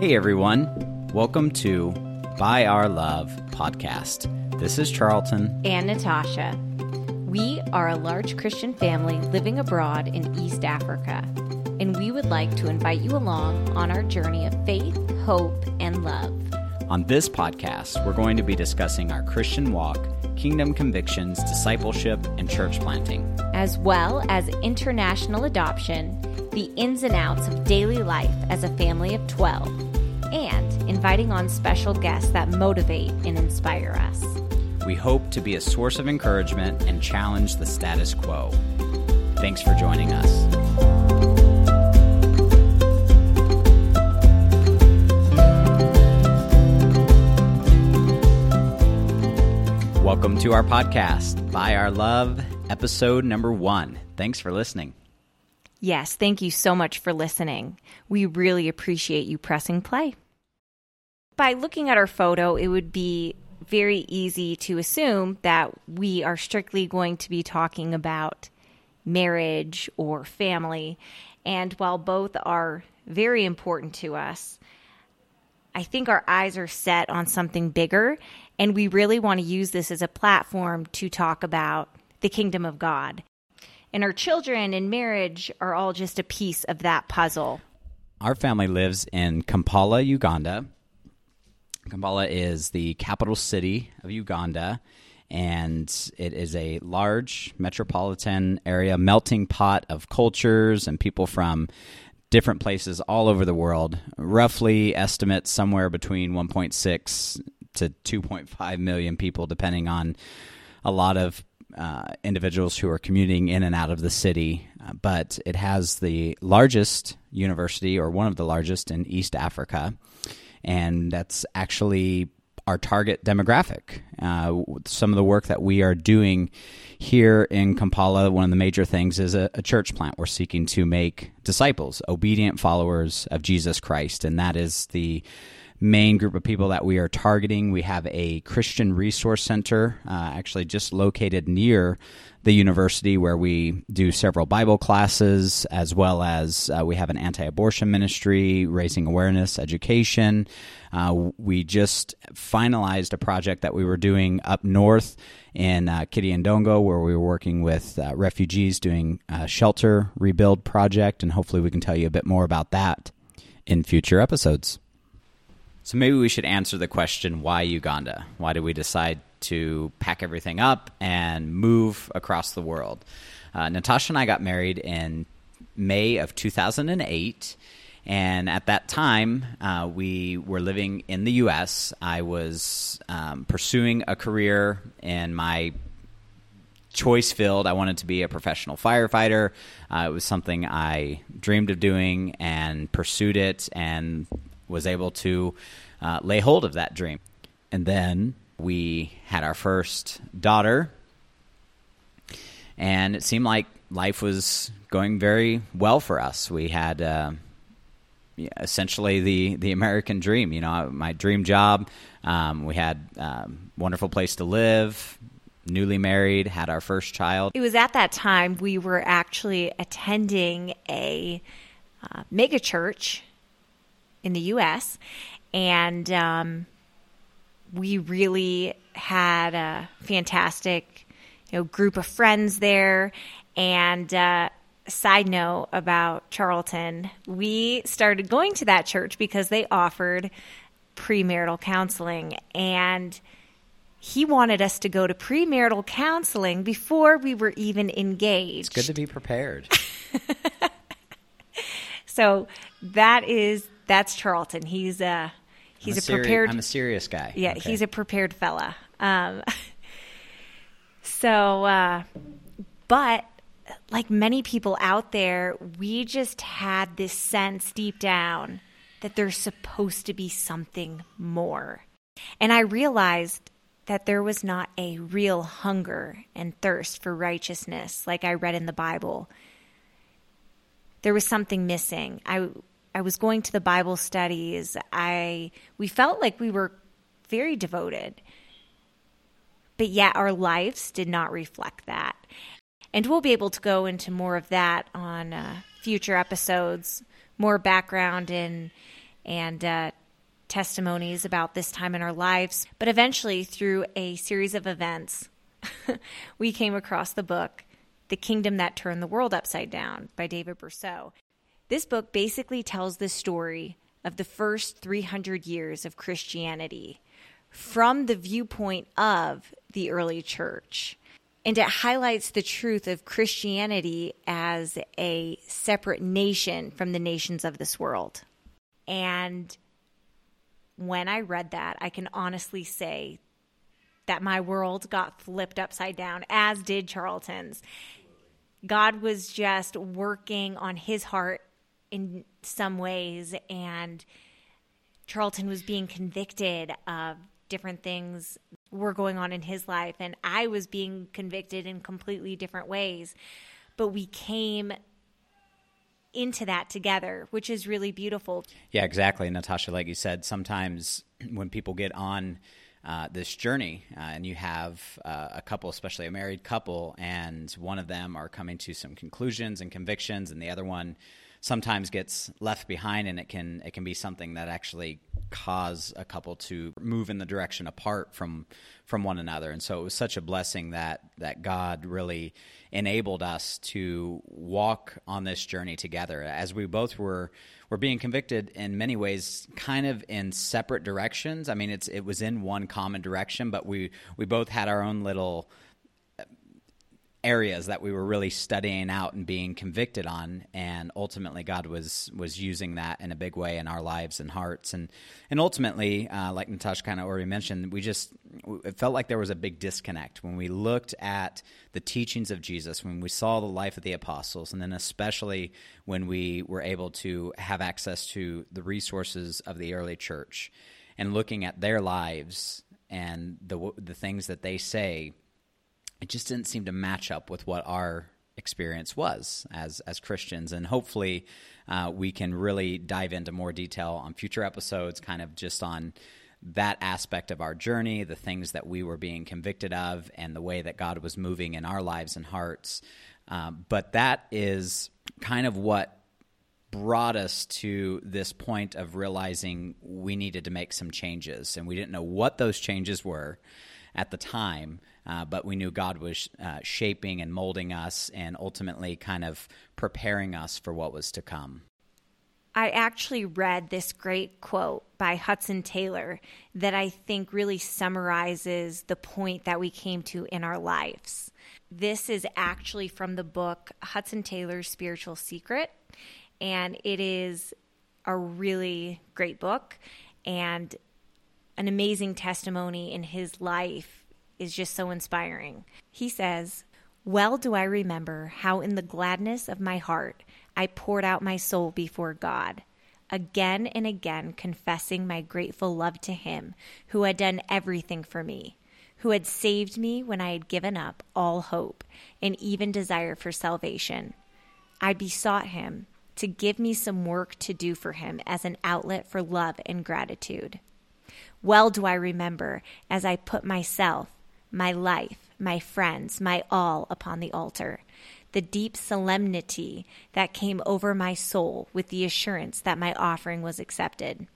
Hey everyone, welcome to By Our Love podcast. This is Charlton and Natasha. We are a large Christian family living abroad in East Africa, and we would like to invite you along on our journey of faith, hope, and love. On this podcast, we're going to be discussing our Christian walk, kingdom convictions, discipleship, and church planting, as well as international adoption, the ins and outs of daily life as a family of 12, and inviting on special guests that motivate and inspire us. We hope to be a source of encouragement and challenge the status quo. Thanks for joining us. Welcome to our podcast, By Our Love, episode number one. Thanks for listening. Yes, thank you so much for listening. We really appreciate you pressing play. By looking at our photo, it would be very easy to assume that we are strictly going to be talking about marriage or family. And while both are very important to us, I think our eyes are set on something bigger, and we really want to use this as a platform to talk about the kingdom of God. And our children and marriage are all just a piece of that puzzle. Our family lives in Kampala, Uganda. Kampala is the capital city of Uganda, and it is a large metropolitan area, melting pot of cultures and people from different places all over the world. Roughly estimates somewhere between 1.6 to 2.5 million people, depending on a lot of uh, individuals who are commuting in and out of the city. Uh, but it has the largest university, or one of the largest, in East Africa. And that's actually our target demographic. Uh, some of the work that we are doing here in Kampala, one of the major things is a, a, church plant. We're seeking to make disciples, obedient followers of Jesus Christ, and that is the main group of people that we are targeting. We have a Christian resource center, uh, actually just located near the university, where we do several Bible classes, as well as uh, we have an anti abortion ministry, raising awareness, education. Uh, we just finalized a project that we were doing up north in uh, Dongo, where we were working with uh, refugees doing a shelter rebuild project, and hopefully we can tell you a bit more about that in future episodes. So maybe we should answer the question why Uganda? Why did we decide to pack everything up and move across the world? Uh, Natasha and I got married in May of 2008. And at that time, uh, we were living in the U.S. I was um, pursuing a career in my choice field. I wanted to be a professional firefighter. Uh, it was something I dreamed of doing and pursued it and was able to uh, lay hold of that dream. And then we had our first daughter, and it seemed like life was going very well for us. We had uh, essentially the the American dream. You know, my dream job. Um, we had um, wonderful place to live. Newly married, had our first child. It was at that time we were actually attending a uh, mega church in the U.S. and um, we really had a fantastic, you know, group of friends there. And uh, side note about Charlton, we started going to that church because they offered premarital counseling and he wanted us to go to premarital counseling before we were even engaged. It's good to be prepared. so that is that's Charlton. He's a he's I'm a, a seri- prepared. I'm a serious guy. yeah, Okay. he's a prepared fella. Um, so, uh, but like many people out there, we just had this sense deep down that there's supposed to be something more. And I realized that there was not a real hunger and thirst for righteousness like I read in the Bible. There was something missing. I I was going to the Bible studies. I we felt like we were very devoted. But yet our lives did not reflect that. And we'll be able to go into more of that on uh, future episodes, more background in and uh, testimonies about this time in our lives. But eventually, through a series of events, we came across the book, The Kingdom That Turned the World Upside Down by David Bercot. This book basically tells the story of the first 300 years of Christianity from the viewpoint of the early church. And it highlights the truth of Christianity as a separate nation from the nations of this world. And when I read that, I can honestly say that my world got flipped upside down, as did Charlton's. God was just working on his heart in some ways, and Charlton was being convicted of different things were going on in his life, and I was being convicted in completely different ways. But we came into that together, which is really beautiful. Yeah, exactly, Natasha. Like you said, sometimes when people get on uh, this journey, uh, and you have uh, a couple, especially a married couple, and one of them are coming to some conclusions and convictions, and the other one sometimes gets left behind, and it can it can be something that actually cause a couple to move in the direction apart from from one another. And so it was such a blessing that that God really enabled us to walk on this journey together as we both were were being convicted in many ways kind of in separate directions. I mean it's it was in one common direction, but we we both had our own little areas that we were really studying out and being convicted on and ultimately god was was using that in a big way in our lives and hearts. And and ultimately uh, like natasha kind of already mentioned we just it felt like there was a big disconnect. When we looked at the teachings of jesus when we saw the life of the apostles and then especially when we were able to have access to the resources of the early church and looking at their lives and the the things that they say it just didn't seem to match up with what our experience was as as Christians, and hopefully uh, we can really dive into more detail on future episodes, kind of just on that aspect of our journey, the things that we were being convicted of, and the way that God was moving in our lives and hearts. Um, but that is kind of what brought us to this point of realizing we needed to make some changes, and we didn't know what those changes were at the time uh, but we knew God was uh, shaping and molding us and ultimately kind of preparing us for what was to come. I actually read this great quote by Hudson Taylor that I think really summarizes the point that we came to in our lives. This is actually from the book Hudson Taylor's Spiritual Secret, and it is a really great book and an amazing testimony in his life is just so inspiring. He says, Well do I remember how in the gladness of my heart I poured out my soul before God, again and again confessing my grateful love to Him who had done everything for me, who had saved me when I had given up all hope and even desire for salvation. I besought Him to give me some work to do for Him as an outlet for love and gratitude. Well do I remember as I put myself, my life, my friends, my all upon the altar. The deep solemnity that came over my soul with the assurance that my offering was accepted.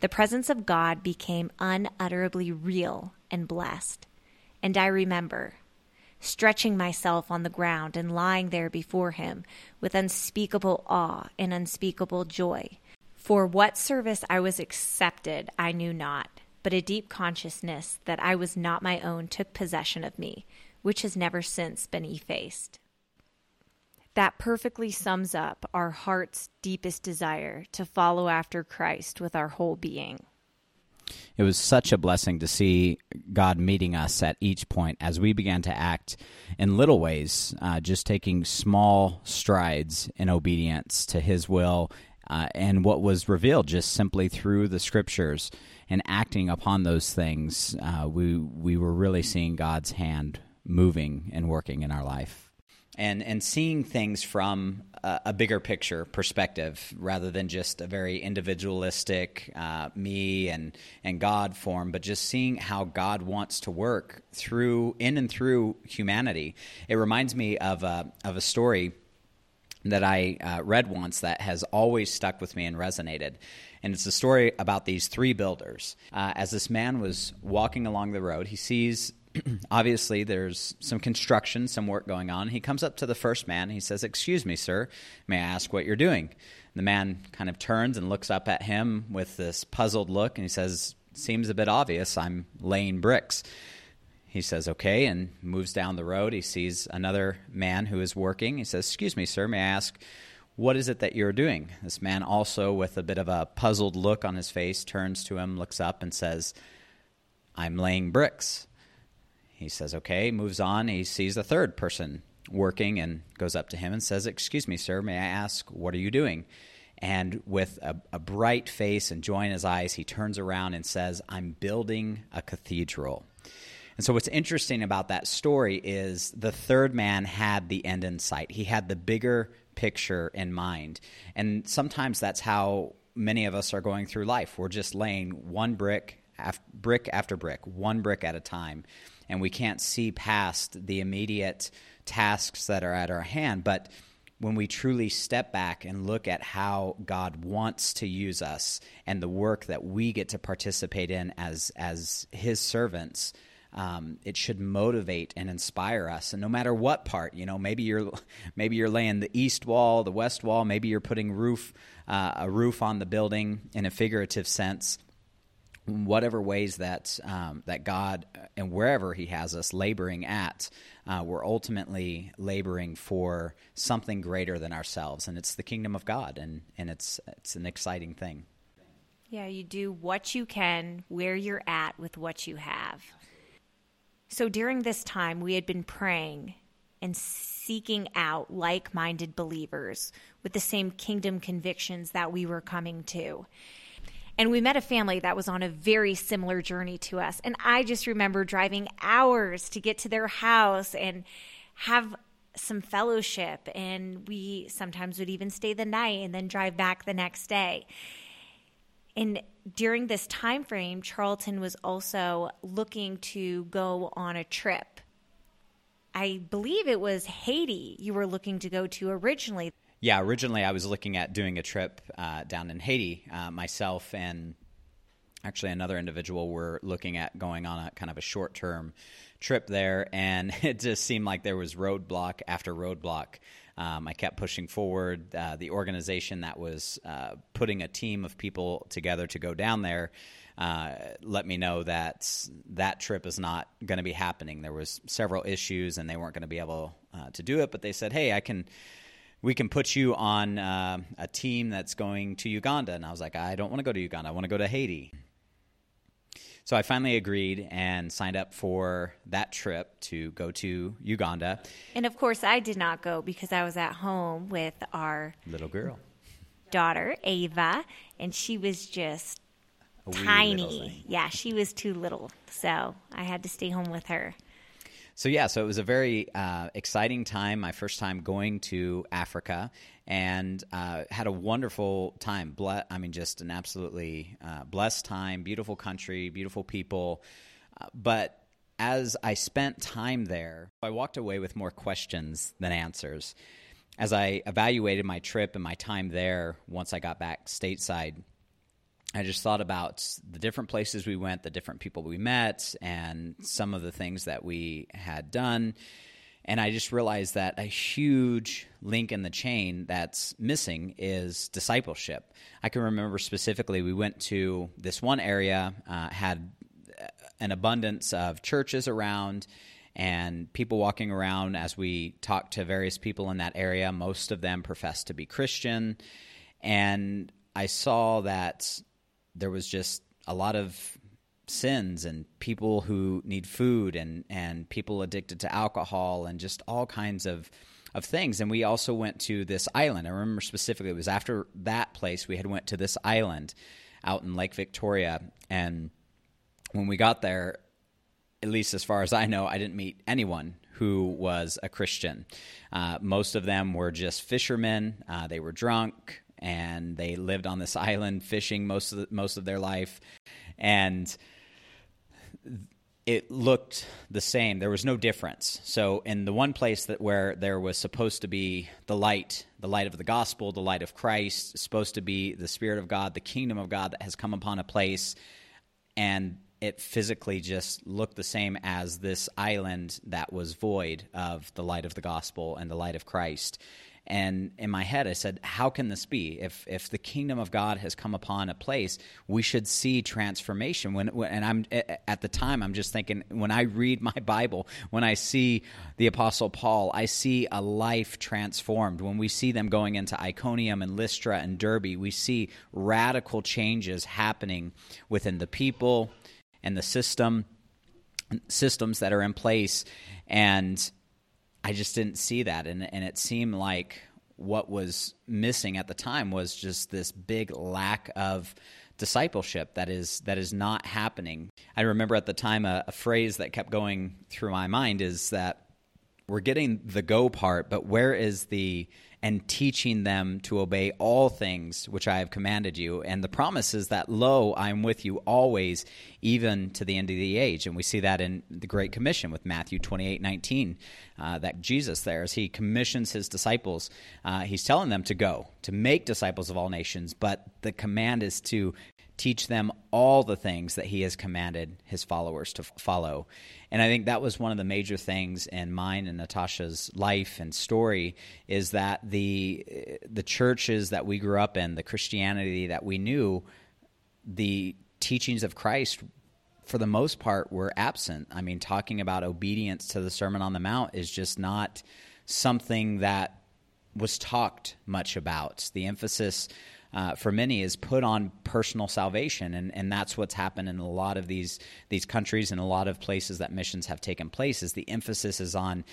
The presence of God became unutterably real and blessed. And I remember stretching myself on the ground and lying there before him with unspeakable awe and unspeakable joy. For what service I was accepted, I knew not but a deep consciousness that I was not my own took possession of me, which has never since been effaced. That perfectly sums up our heart's deepest desire to follow after Christ with our whole being. It was such a blessing to see God meeting us at each point as we began to act in little ways, uh, just taking small strides in obedience to His will uh, and what was revealed just simply through the scriptures and acting upon those things, uh, we we were really seeing God's hand moving and working in our life, and and seeing things from a, a bigger picture perspective rather than just a very individualistic uh, me and and God form, but just seeing how God wants to work through in and through humanity. It reminds me of a, of a story that I uh, read once that has always stuck with me and resonated. And it's a story about these three builders. Uh, as this man was walking along the road, he sees obviously there's some construction, some work going on. He comes up to the first man. He says, Excuse me, sir, may I ask what you're doing? The man kind of turns and looks up at him with this puzzled look, and he says, Seems a bit obvious. I'm laying bricks. He says, okay, and moves down the road. He sees another man who is working. He says, Excuse me, sir, may I ask, what is it that you're doing? This man, also with a bit of a puzzled look on his face, turns to him, looks up, and says, I'm laying bricks. He says, okay, moves on. He sees the third person working and goes up to him and says, Excuse me, sir, may I ask, what are you doing? And with a, a, bright face and joy in his eyes, he turns around and says, I'm building a cathedral. And so, what's interesting about that story is the third man had the end in sight. He had the bigger picture in mind. And sometimes that's how many of us are going through life. We're just laying one brick, af- brick after brick, one brick at a time. And we can't see past the immediate tasks that are at our hand. But when we truly step back and look at how God wants to use us and the work that we get to participate in as as His servants, um, it should motivate and inspire us. And no matter what part, you know, maybe you're maybe you're laying the east wall, the west wall, maybe you're putting roof uh, a roof on the building in a figurative sense. Whatever ways that um, that God and wherever He has us laboring at, uh, we're ultimately laboring for something greater than ourselves, and it's the kingdom of God, and and it's it's an exciting thing. Yeah, you do what you can where you're at with what you have. So during this time, we had been praying and seeking out like minded believers with the same kingdom convictions that we were coming to. And we met a family that was on a very similar journey to us. And I just remember driving hours to get to their house and have some fellowship. And we sometimes would even stay the night and then drive back the next day. And during this time frame, Charlton was also looking to go on a trip. I believe it was Haiti you were looking to go to originally. Yeah, originally I was looking at doing a trip uh, down in Haiti. Uh, myself and actually another individual were looking at going on a kind of a short term trip there, and it just seemed like there was roadblock after roadblock um, I kept pushing forward. Uh, the organization that was uh, putting a team of people together to go down there uh, let me know that that trip is not going to be happening. There was several issues, and they weren't going to be able uh, to do it. But they said, "Hey, I can." we can put you on uh, a team that's going to Uganda. And I was like, I don't want to go to Uganda. I want to go to Haiti. So I finally agreed and signed up for that trip to go to Uganda. And of course, I did not go because I was at home with our little girl daughter, Ava, and she was just tiny. Yeah, she was too little. So I had to stay home with her. So yeah, so it was a very uh, exciting time. My first time going to Africa, and uh, had a wonderful time. Ble- I mean, just an absolutely uh, blessed time. Beautiful country, beautiful people. Uh, but as I spent time there, I walked away with more questions than answers. As I evaluated my trip and my time there, once I got back stateside, I just thought about the different places we went, the different people we met, and some of the things that we had done. And I just realized that a huge link in the chain that's missing is discipleship. I can remember specifically, we went to this one area, uh, had an abundance of churches around and people walking around as we talked to various people in that area. Most of them professed to be Christian. And I saw that there was just a lot of sins and people who need food and and people addicted to alcohol and just all kinds of of things. And we also went to this island. I remember specifically it was after that place we had went to this island out in lake victoria. And when we got there at least as far as i know i didn't meet anyone who was a christian. Uh, most of them were just fishermen. Uh, they were drunk and they lived on this island fishing most of the, most of their life, and it looked the same. There was no difference. So, in the one place that where there was supposed to be the light, the light of the gospel, the light of Christ, supposed to be the Spirit of God, the kingdom of God that has come upon a place, and it physically just looked the same as this island that was void of the light of the gospel and the light of Christ. And in my head, I said, How can this be? If, if the kingdom of God has come upon a place, we should see transformation. When, when, and I'm at the time, I'm just thinking, when I read my Bible, when I see the Apostle Paul, I see a life transformed. When we see them going into Iconium and Lystra and Derbe, we see radical changes happening within the people and the system systems that are in place and I just didn't see that, and and it seemed like what was missing at the time was just this big lack of discipleship that is that is not happening. I remember at the time a, a phrase that kept going through my mind is that we're getting the go part, but where is the and teaching them to obey all things which I have commanded you. And the promise is that, lo, I am with you always, even to the end of the age. And we see that in the Great Commission with Matthew 28 19, uh, that Jesus there, as he commissions his disciples, uh, he's telling them to go, to make disciples of all nations. But the command is to teach them all the things that he has commanded his followers to follow. And I think that was one of the major things in mine and Natasha's life and story is that the the churches that we grew up in, the Christianity that we knew, the teachings of Christ for the most part were absent. I mean, talking about obedience to the Sermon on the Mount is just not something that was talked much about. The emphasis uh, for many is put on personal salvation, and, and that's what's happened in a lot of these these countries and a lot of places that missions have taken place. Is the emphasis is on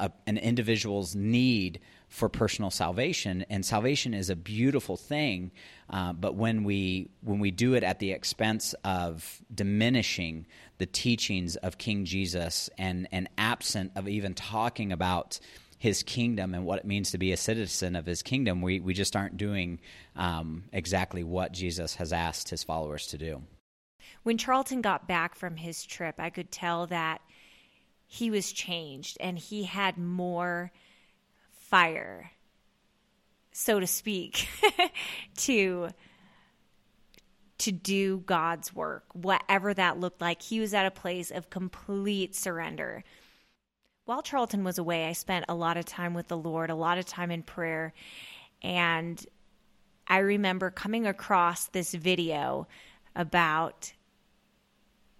a, an individual's need for personal salvation, and salvation is a beautiful thing. Uh, but when we when we do it at the expense of diminishing the teachings of King Jesus and and absent of even talking about his kingdom and what it means to be a citizen of his kingdom, we, we just aren't doing um, exactly what Jesus has asked his followers to do. When Charlton got back from his trip, I could tell that he was changed and he had more fire, so to speak, to to do God's work, whatever that looked like. He was at a place of complete surrender. While Charlton was away, I spent a lot of time with the Lord, a lot of time in prayer. And I remember coming across this video about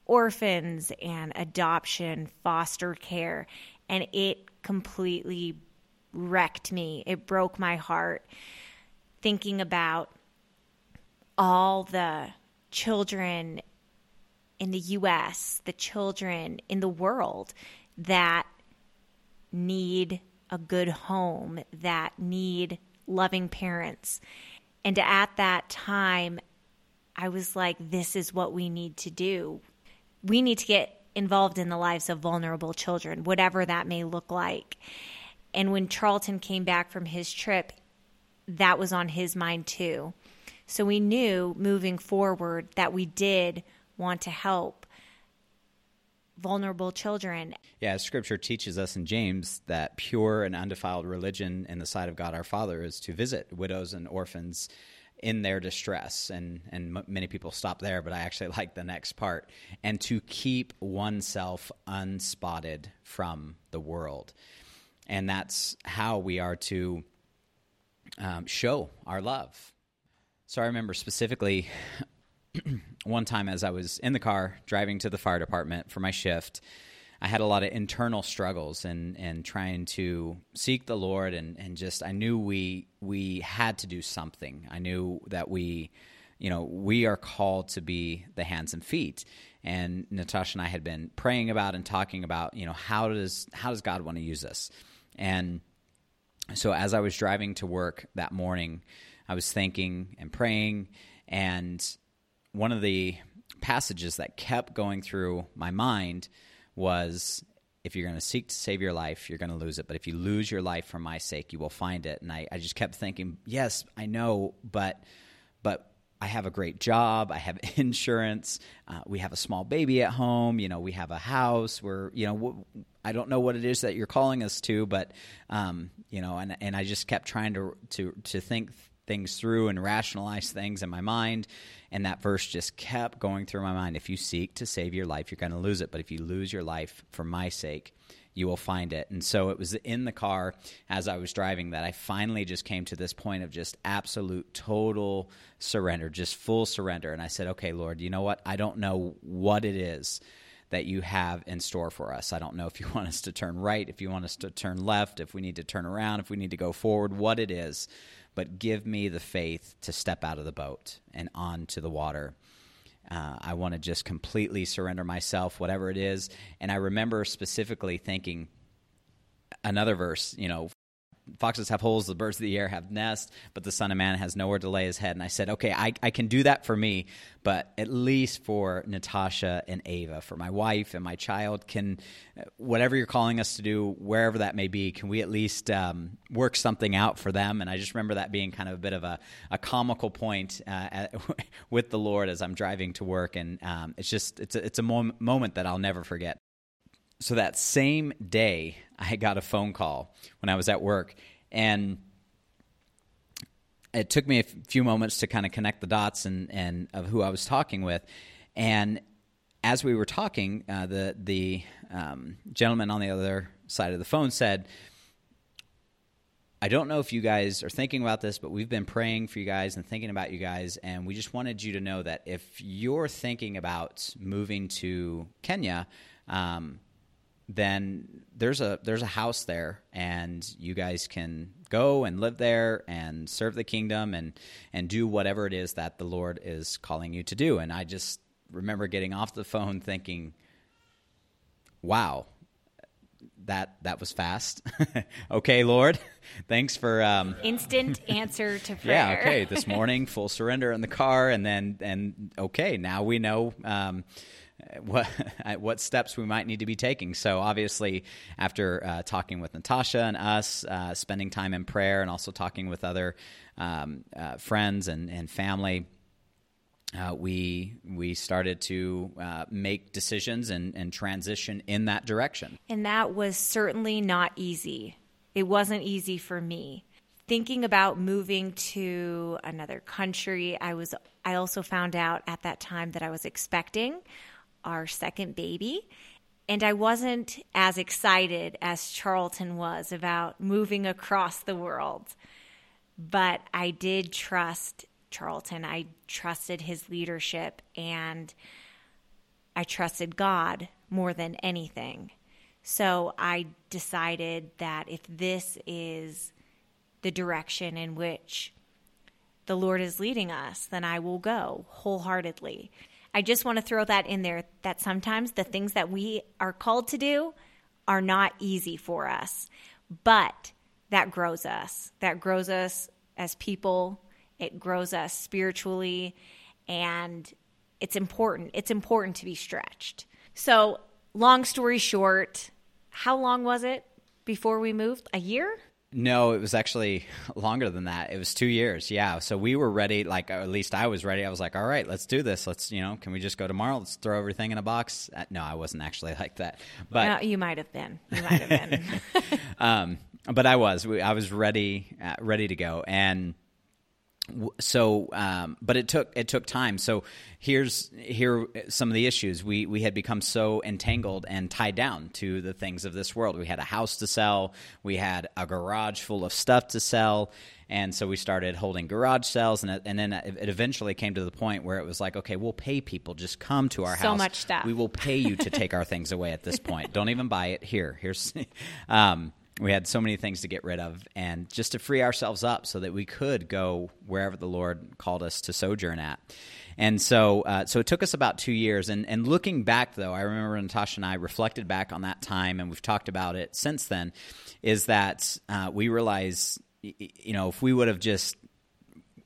orphans and adoption, foster care, and it completely wrecked me. It broke my heart thinking about all the children in the US, the children in the world that need a good home, that need loving parents. And at that time, I was like, this is what we need to do. We need to get involved in the lives of vulnerable children, whatever that may look like. And when Charlton came back from his trip, that was on his mind too. So we knew moving forward that we did want to help vulnerable children. Yeah, scripture teaches us in James that pure and undefiled religion in the sight of God our Father is to visit widows and orphans in their distress and and m- many people stop there but I actually like the next part and to keep oneself unspotted from the world. And that's how we are to um, show our love. So I remember specifically one time as I was in the car driving to the fire department for my shift, I had a lot of internal struggles and and trying to seek the Lord and and just I knew we we had to do something. I knew that we you know we are called to be the hands and feet and Natasha and I had been praying about and talking about you know how does how does God want to use us and so as I was driving to work that morning I was thinking and praying and one of the passages that kept going through my mind was if you're going to seek to save your life, you're going to lose it. But if you lose your life for my sake, you will find it. And I, I just kept thinking, yes, I know, but but I have a great job. I have insurance. Uh, we have a small baby at home. You know, we have a house. We're, you know, w- I don't know what it is that you're calling us to, but, um, you know, and, and I just kept trying to, to, to think things through and rationalize things in my mind. And that verse just kept going through my mind. If you seek to save your life, you're going to lose it. But if you lose your life for my sake, you will find it. And so it was in the car as I was driving that I finally just came to this point of just absolute, total surrender, just full surrender. And I said, okay, Lord, you know what? I don't know what it is that you have in store for us. I don't know if you want us to turn right, if you want us to turn left, if we need to turn around, if we need to go forward, what it is. But give me the faith to step out of the boat and onto the water uh, I want to just completely surrender myself, whatever it is. And I remember specifically thinking another verse, you know, foxes have holes, the birds of the air have nests, but the Son of Man has nowhere to lay his head. And I said, okay, I, I can do that for me, but at least for Natasha and Ava, for my wife and my child, can whatever you're calling us to do, wherever that may be, can we at least um, work something out for them? And I just remember that being kind of a bit of a, a comical point uh, at, with the Lord as I'm driving to work, and um, it's just it's a, it's a mom- moment that I'll never forget so that same day, I got a phone call when I was at work, and it took me a few moments to kind of connect the dots and, and of who I was talking with. And as we were talking, uh, the the um, gentleman on the other side of the phone said, I don't know if you guys are thinking about this, but we've been praying for you guys and thinking about you guys. And we just wanted you to know that if you're thinking about moving to Kenya, um, then there's a there's a house there and you guys can go and live there and serve the kingdom and and do whatever it is that the Lord is calling you to do. And I just remember getting off the phone thinking wow that that was fast. Okay lord thanks for um, instant answer to prayer. yeah okay this morning full surrender in the car and then and okay now we know um, what what steps we might need to be taking. So obviously, after uh, talking with Natasha and us, uh, spending time in prayer, and also talking with other um, uh, friends and, and family. Uh, we we started to uh, make decisions and, and transition in that direction. And that was certainly not easy. It wasn't easy for me. Thinking about moving to another country, I was I also found out at that time that I was expecting our second baby. And I wasn't as excited as Charlton was about moving across the world. But I did trust Charlton. I trusted his leadership and I trusted God more than anything. So I decided that if this is the direction in which the Lord is leading us, then I will go wholeheartedly. I just want to throw that in there that sometimes the things that we are called to do are not easy for us, but that grows us. That grows us as people, it grows us spiritually, and it's important. It's important to be stretched. So, long story short, how long was it before we moved? A year? No, it was actually longer than that. It was two years. Yeah. So we were ready. Like at least I was ready. I was like, all right, let's do this. Let's you know, can we just go tomorrow? Let's throw everything in a box. Uh, no, I wasn't actually like that. But no, you might have been. You might have been. um, but I was. I was ready, uh, ready to go, and so um, but it took it took time. So here's here some of the issues. We we had become so entangled and tied down to the things of this world. We had a house to sell. We had a garage full of stuff to sell. And so we started holding garage sales. And, and then it eventually came to the point where it was like okay we'll pay people. Just come to our so house. so much stuff. We will pay you to take our things away at this point. Don't even buy it here. Here's um, we had so many things to get rid of and just to free ourselves up so that we could go wherever the lord called us to sojourn at. And so uh, so it took us about two years. And, and looking back though i remember natasha and i reflected back on that time and we've talked about it since then is that uh, we realize you know if we would have just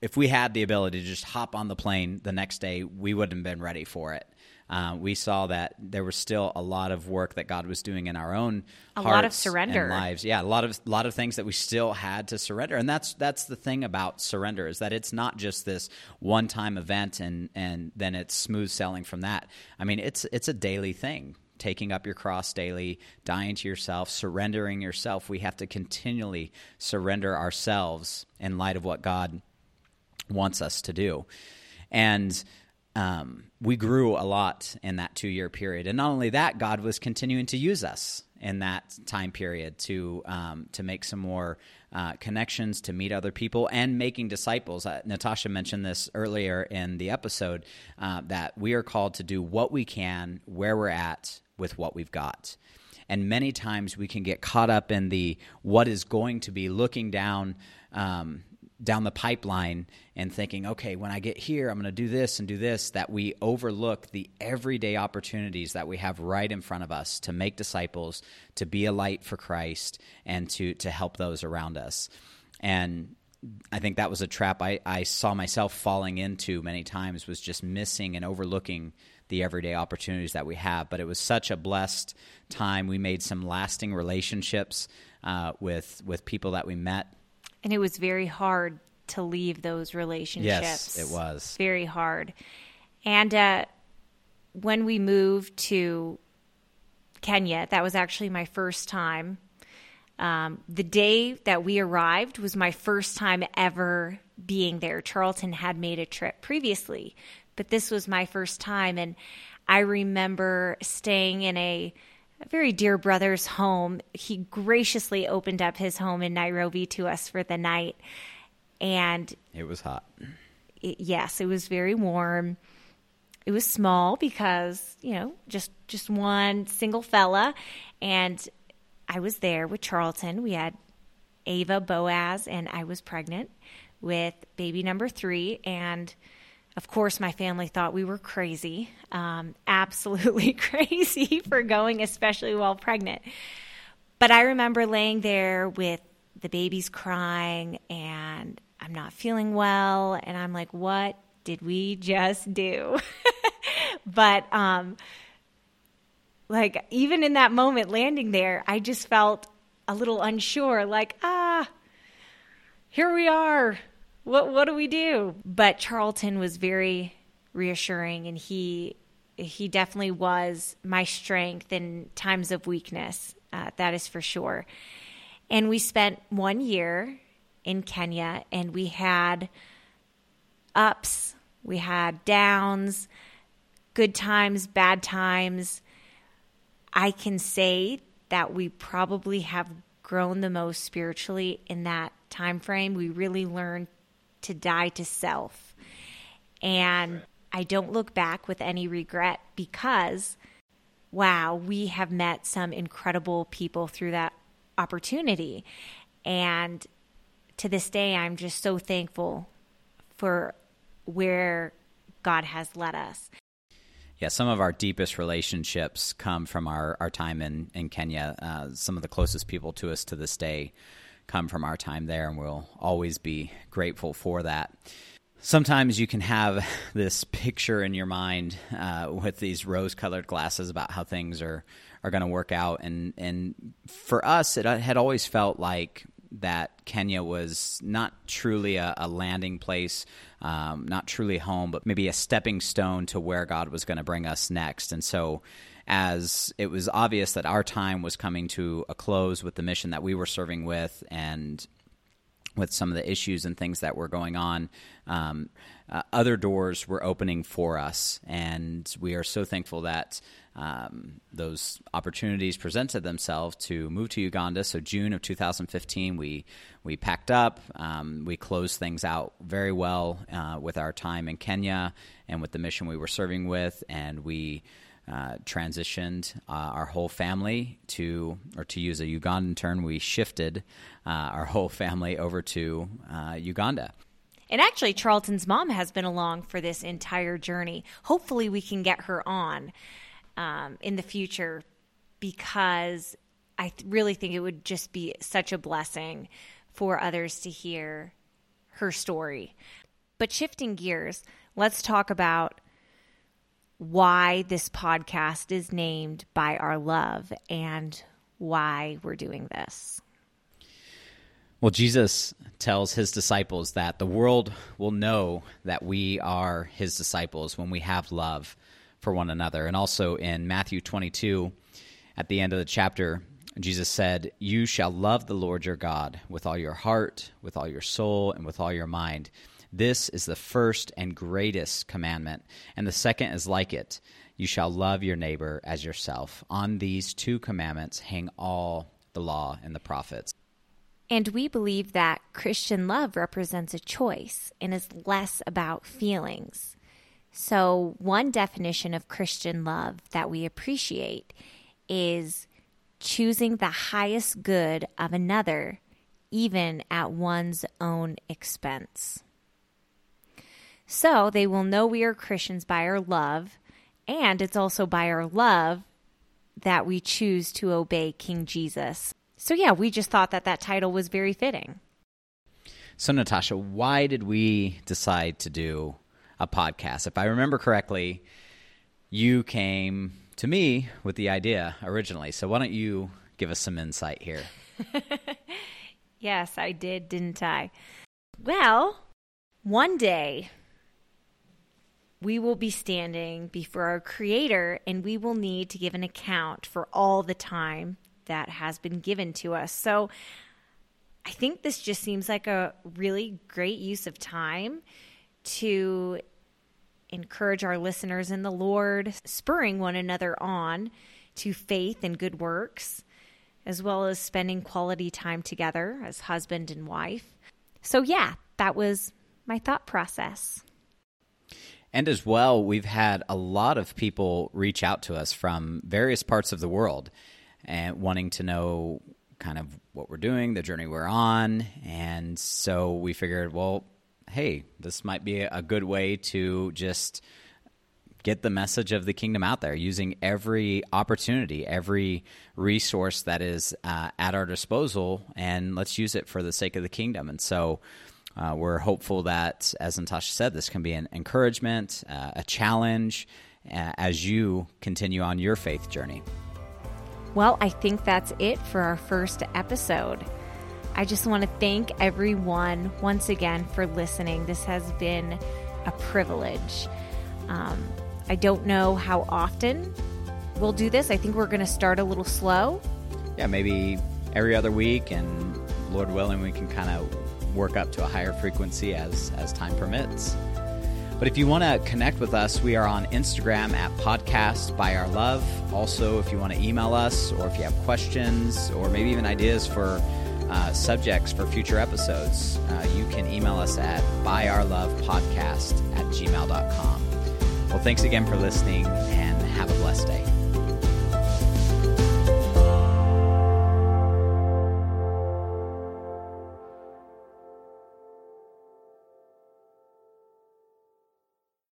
if we had the ability to just hop on the plane the next day we wouldn't have been ready for it uh, we saw that there was still a lot of work that God was doing in our own A hearts lot of surrender. and lives. Yeah, a lot of lot of things that we still had to surrender, and that's that's the thing about surrender is that it's not just this one time event and and then it's smooth sailing from that. I mean, it's it's a daily thing taking up your cross daily, dying to yourself, surrendering yourself. We have to continually surrender ourselves in light of what God wants us to do. And um, we grew a lot in that two year period. And not only that, God was continuing to use us in that time period to um, to make some more uh, connections, to meet other people, and making disciples. Uh, Natasha mentioned this earlier in the episode uh, that we are called to do what we can, where we're at, with what we've got. And many times we can get caught up in the what is going to be, looking down. Um, down the pipeline and thinking, okay, when I get here, I'm going to do this and do this, that we overlook the everyday opportunities that we have right in front of us to make disciples, to be a light for Christ, and to, to help those around us. And I think that was a trap I, I saw myself falling into many times was just missing and overlooking the everyday opportunities that we have. But it was such a blessed time. We made some lasting relationships uh, with with people that we met And it was very hard to leave those relationships. Yes, it was. Very hard. And uh, when we moved to Kenya, that was actually my first time. Um, the day that we arrived was my first time ever being there. Charlton had made a trip previously, but this was my first time. And I remember staying in a, a very dear brother's home. He graciously opened up his home in Nairobi to us for the night. And It was hot. it, yes, it was very warm. It was small because you know just just one single fella, and I was there with Charlton. We had Ava, Boaz, and I was pregnant with baby number three, and of course, my family thought we were crazy, um, absolutely crazy for going, especially while pregnant. But I remember laying there with the babies crying and I'm not feeling well. And I'm like, what did we just do? but, um, like, even in that moment landing there, I just felt a little unsure, like, ah, here we are. What, what do we do? But Charlton was very reassuring and he, he definitely was my strength in times of weakness. Uh, that is for sure. And we spent one year in Kenya and we had ups, we had downs, good times, bad times. I can say that we probably have grown the most spiritually in that time frame. We really learned to die to self. And I don't look back with any regret because wow, we have met some incredible people through that opportunity. And to this day, I'm just so thankful for where God has led us. Yeah, some of our deepest relationships come from our, our time in, in Kenya. Uh, some of the closest people to us to this day come from our time there, and we'll always be grateful for that. Sometimes you can have this picture in your mind uh, with these rose colored glasses about how things are, are going to work out. And, and for us, it had always felt like that Kenya was not truly a, a landing place, um, not truly home, but maybe a stepping stone to where God was going to bring us next. And so, as it was obvious that our time was coming to a close with the mission that we were serving with, and with some of the issues and things that were going on, um, uh, other doors were opening for us, and we are so thankful that um, those opportunities presented themselves to move to Uganda. So June of 2015, we we packed up, um, we closed things out very well uh, with our time in Kenya and with the mission we were serving with, and we. Uh, transitioned uh, our whole family to, or to use a Ugandan term, we shifted uh, our whole family over to uh, Uganda. And actually, Charlton's mom has been along for this entire journey. Hopefully, we can get her on um, in the future because I th- really think it would just be such a blessing for others to hear her story. But shifting gears, let's talk about why this podcast is named By Our Love and why we're doing this. Well, Jesus tells his disciples that the world will know that we are his disciples when we have love for one another. And also in Matthew 22, at the end of the chapter, Jesus said, You shall love the Lord your God with all your heart, with all your soul, and with all your mind. This is the first and greatest commandment. And the second is like it You shall love your neighbor as yourself. On these two commandments hang all the law and the prophets. And we believe that Christian love represents a choice and is less about feelings. So, one definition of Christian love that we appreciate is choosing the highest good of another, even at one's own expense. So, they will know we are Christians by our love, and it's also by our love that we choose to obey King Jesus so, yeah, we just thought that that title was very fitting. So, Natasha, why did we decide to do a podcast? If I remember correctly, you came to me with the idea originally. So, why don't you give us some insight here? yes, I did, didn't I? Well, one day we will be standing before our Creator and we will need to give an account for all the time that has been given to us. So I think this just seems like a really great use of time to encourage our listeners in the Lord, spurring one another on to faith and good works, as well as spending quality time together as husband and wife. So, yeah, that was my thought process. And as well, we've had a lot of people reach out to us from various parts of the world and wanting to know kind of what we're doing, the journey we're on. And so we figured, well, hey, this might be a good way to just get the message of the kingdom out there using every opportunity, every resource that is uh, at our disposal, and let's use it for the sake of the kingdom. And so uh, we're hopeful that, as Natasha said, this can be an encouragement, uh, a challenge uh, as you continue on your faith journey. Well, I think that's it for our first episode. I just want to thank everyone once again for listening. This has been a privilege. Um, I don't know how often we'll do this. I think we're going to start a little slow. Yeah, maybe every other week, and Lord willing, we can kind of work up to a higher frequency as as time permits. But if you want to connect with us, we are on Instagram at podcast by our love. Also, if you want to email us or if you have questions or maybe even ideas for uh, subjects for future episodes, uh, you can email us at byourlovepodcast at gmail.com. Well, thanks again for listening and have a blessed day.